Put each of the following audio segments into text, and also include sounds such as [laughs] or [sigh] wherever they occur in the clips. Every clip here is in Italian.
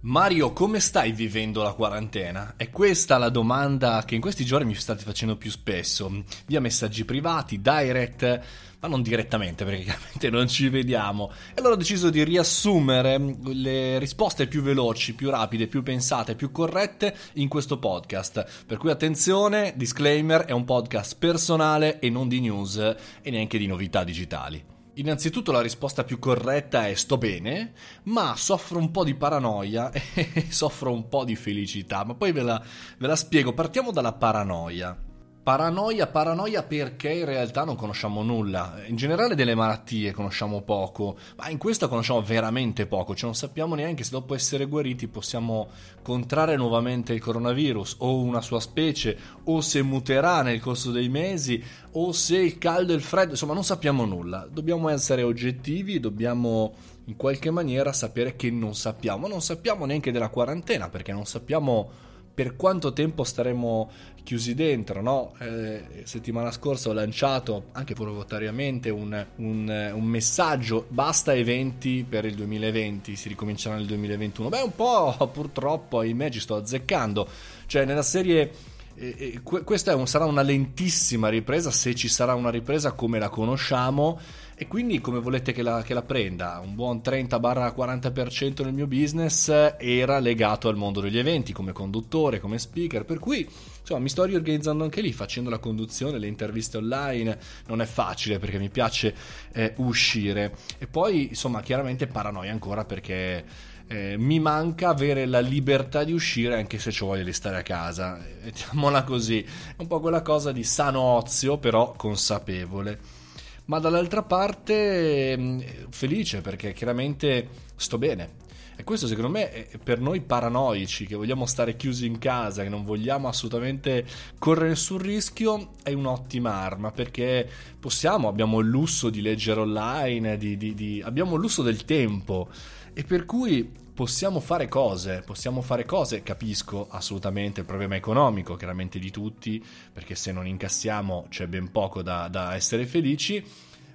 Mario, come stai vivendo la quarantena? È questa la domanda che in questi giorni mi state facendo più spesso, via messaggi privati, direct, ma non direttamente perché chiaramente non ci vediamo. E allora ho deciso di riassumere le risposte più veloci, più rapide, più pensate, più corrette in questo podcast. Per cui attenzione, disclaimer, è un podcast personale e non di news e neanche di novità digitali. Innanzitutto la risposta più corretta è sto bene, ma soffro un po' di paranoia [laughs] e soffro un po' di felicità, ma poi ve la, ve la spiego. Partiamo dalla paranoia. Paranoia, paranoia perché in realtà non conosciamo nulla. In generale delle malattie conosciamo poco, ma in questa conosciamo veramente poco, cioè non sappiamo neanche se dopo essere guariti possiamo contrarre nuovamente il coronavirus o una sua specie, o se muterà nel corso dei mesi, o se il caldo e il freddo, insomma non sappiamo nulla. Dobbiamo essere oggettivi, dobbiamo in qualche maniera sapere che non sappiamo. Non sappiamo neanche della quarantena perché non sappiamo per quanto tempo staremo chiusi dentro, no? Eh, settimana scorsa ho lanciato anche volontariamente un, un, un, messaggio basta eventi per il 2020, si ricomincerà nel 2021. Beh, un po' purtroppo, ahimè, ci sto azzeccando. Cioè, nella serie eh, questa un, sarà una lentissima ripresa, se ci sarà una ripresa come la conosciamo, e quindi come volete che la, che la prenda? Un buon 30-40% nel mio business era legato al mondo degli eventi, come conduttore, come speaker, per cui insomma mi sto riorganizzando anche lì, facendo la conduzione, le interviste online, non è facile perché mi piace eh, uscire. E poi insomma chiaramente paranoia ancora perché eh, mi manca avere la libertà di uscire anche se ci voglio di stare a casa. Mettiamola così, è un po' quella cosa di sano ozio, però consapevole. Ma dall'altra parte mm, felice perché chiaramente sto bene. E questo secondo me per noi paranoici che vogliamo stare chiusi in casa, che non vogliamo assolutamente correre sul rischio, è un'ottima arma perché possiamo, abbiamo il lusso di leggere online, di, di, di, abbiamo il lusso del tempo e per cui possiamo fare cose, possiamo fare cose, capisco assolutamente il problema economico, chiaramente di tutti, perché se non incassiamo c'è ben poco da, da essere felici,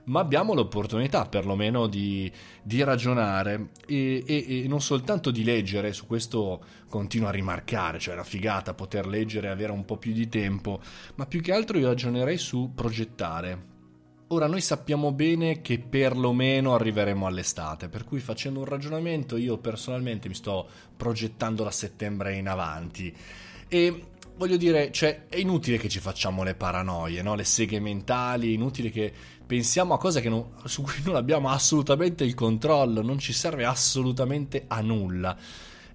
ma abbiamo l'opportunità perlomeno di, di ragionare e, e, e, non soltanto di leggere, su questo continuo a rimarcare, cioè la figata poter leggere e avere un po' più di tempo, ma più che altro io ragionerei su progettare, Ora noi sappiamo bene che perlomeno arriveremo all'estate, per cui facendo un ragionamento io personalmente mi sto progettando da settembre in avanti e voglio dire, cioè, è inutile che ci facciamo le paranoie, no? le seghe mentali, è inutile che pensiamo a cose non, su cui non abbiamo assolutamente il controllo, non ci serve assolutamente a nulla.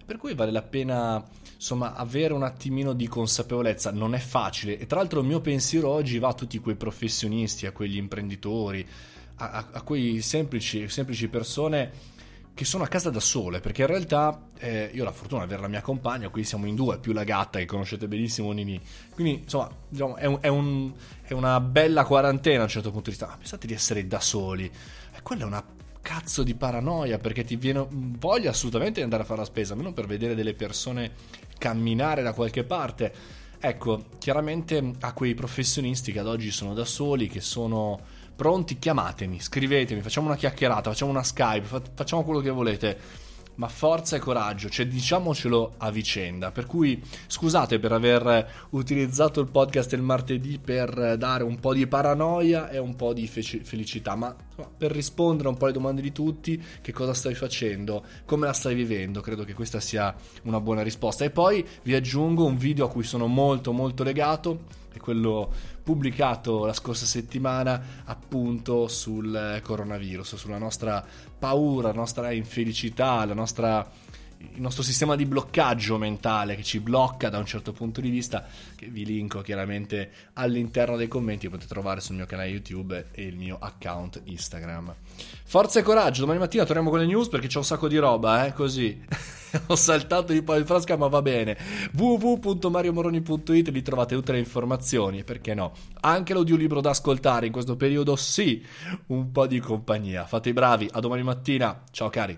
Per cui vale la pena insomma avere un attimino di consapevolezza, non è facile e tra l'altro il mio pensiero oggi va a tutti quei professionisti, a quegli imprenditori, a, a, a quei semplici, semplici persone che sono a casa da sole, perché in realtà eh, io ho la fortuna di avere la mia compagna, qui siamo in due, più la gatta che conoscete benissimo Nini. Quindi, insomma, diciamo, è, un, è, un, è, una bella quarantena a un certo punto di vista. Ma pensate di essere da soli. E quella è una cazzo di paranoia perché ti viene voglia assolutamente di andare a fare la spesa, almeno per vedere delle persone camminare da qualche parte. Ecco, chiaramente a quei professionisti che ad oggi sono da soli, che sono pronti, chiamatemi, scrivetemi, facciamo una chiacchierata, facciamo una Skype, facciamo quello che volete ma forza e coraggio, cioè diciamocelo a vicenda. Per cui scusate per aver utilizzato il podcast il martedì per dare un po' di paranoia e un po' di fe- felicità, ma per rispondere un po' alle domande di tutti, che cosa stai facendo, come la stai vivendo, credo che questa sia una buona risposta. E poi vi aggiungo un video a cui sono molto molto legato, è quello pubblicato la scorsa settimana appunto sul coronavirus, sulla nostra paura, la nostra infelicità, la nostra il nostro sistema di bloccaggio mentale che ci blocca da un certo punto di vista, che vi linko chiaramente all'interno dei commenti, potete trovare sul mio canale YouTube e il mio account Instagram. Forza e coraggio, domani mattina torniamo con le news perché c'è un sacco di roba, eh, così. [laughs] Ho saltato di po' in frasca, ma va bene. www.mariomoroni.it lì trovate tutte le informazioni, perché no? Anche l'audiolibro da ascoltare in questo periodo, sì, un po' di compagnia. Fate i bravi, a domani mattina. Ciao cari.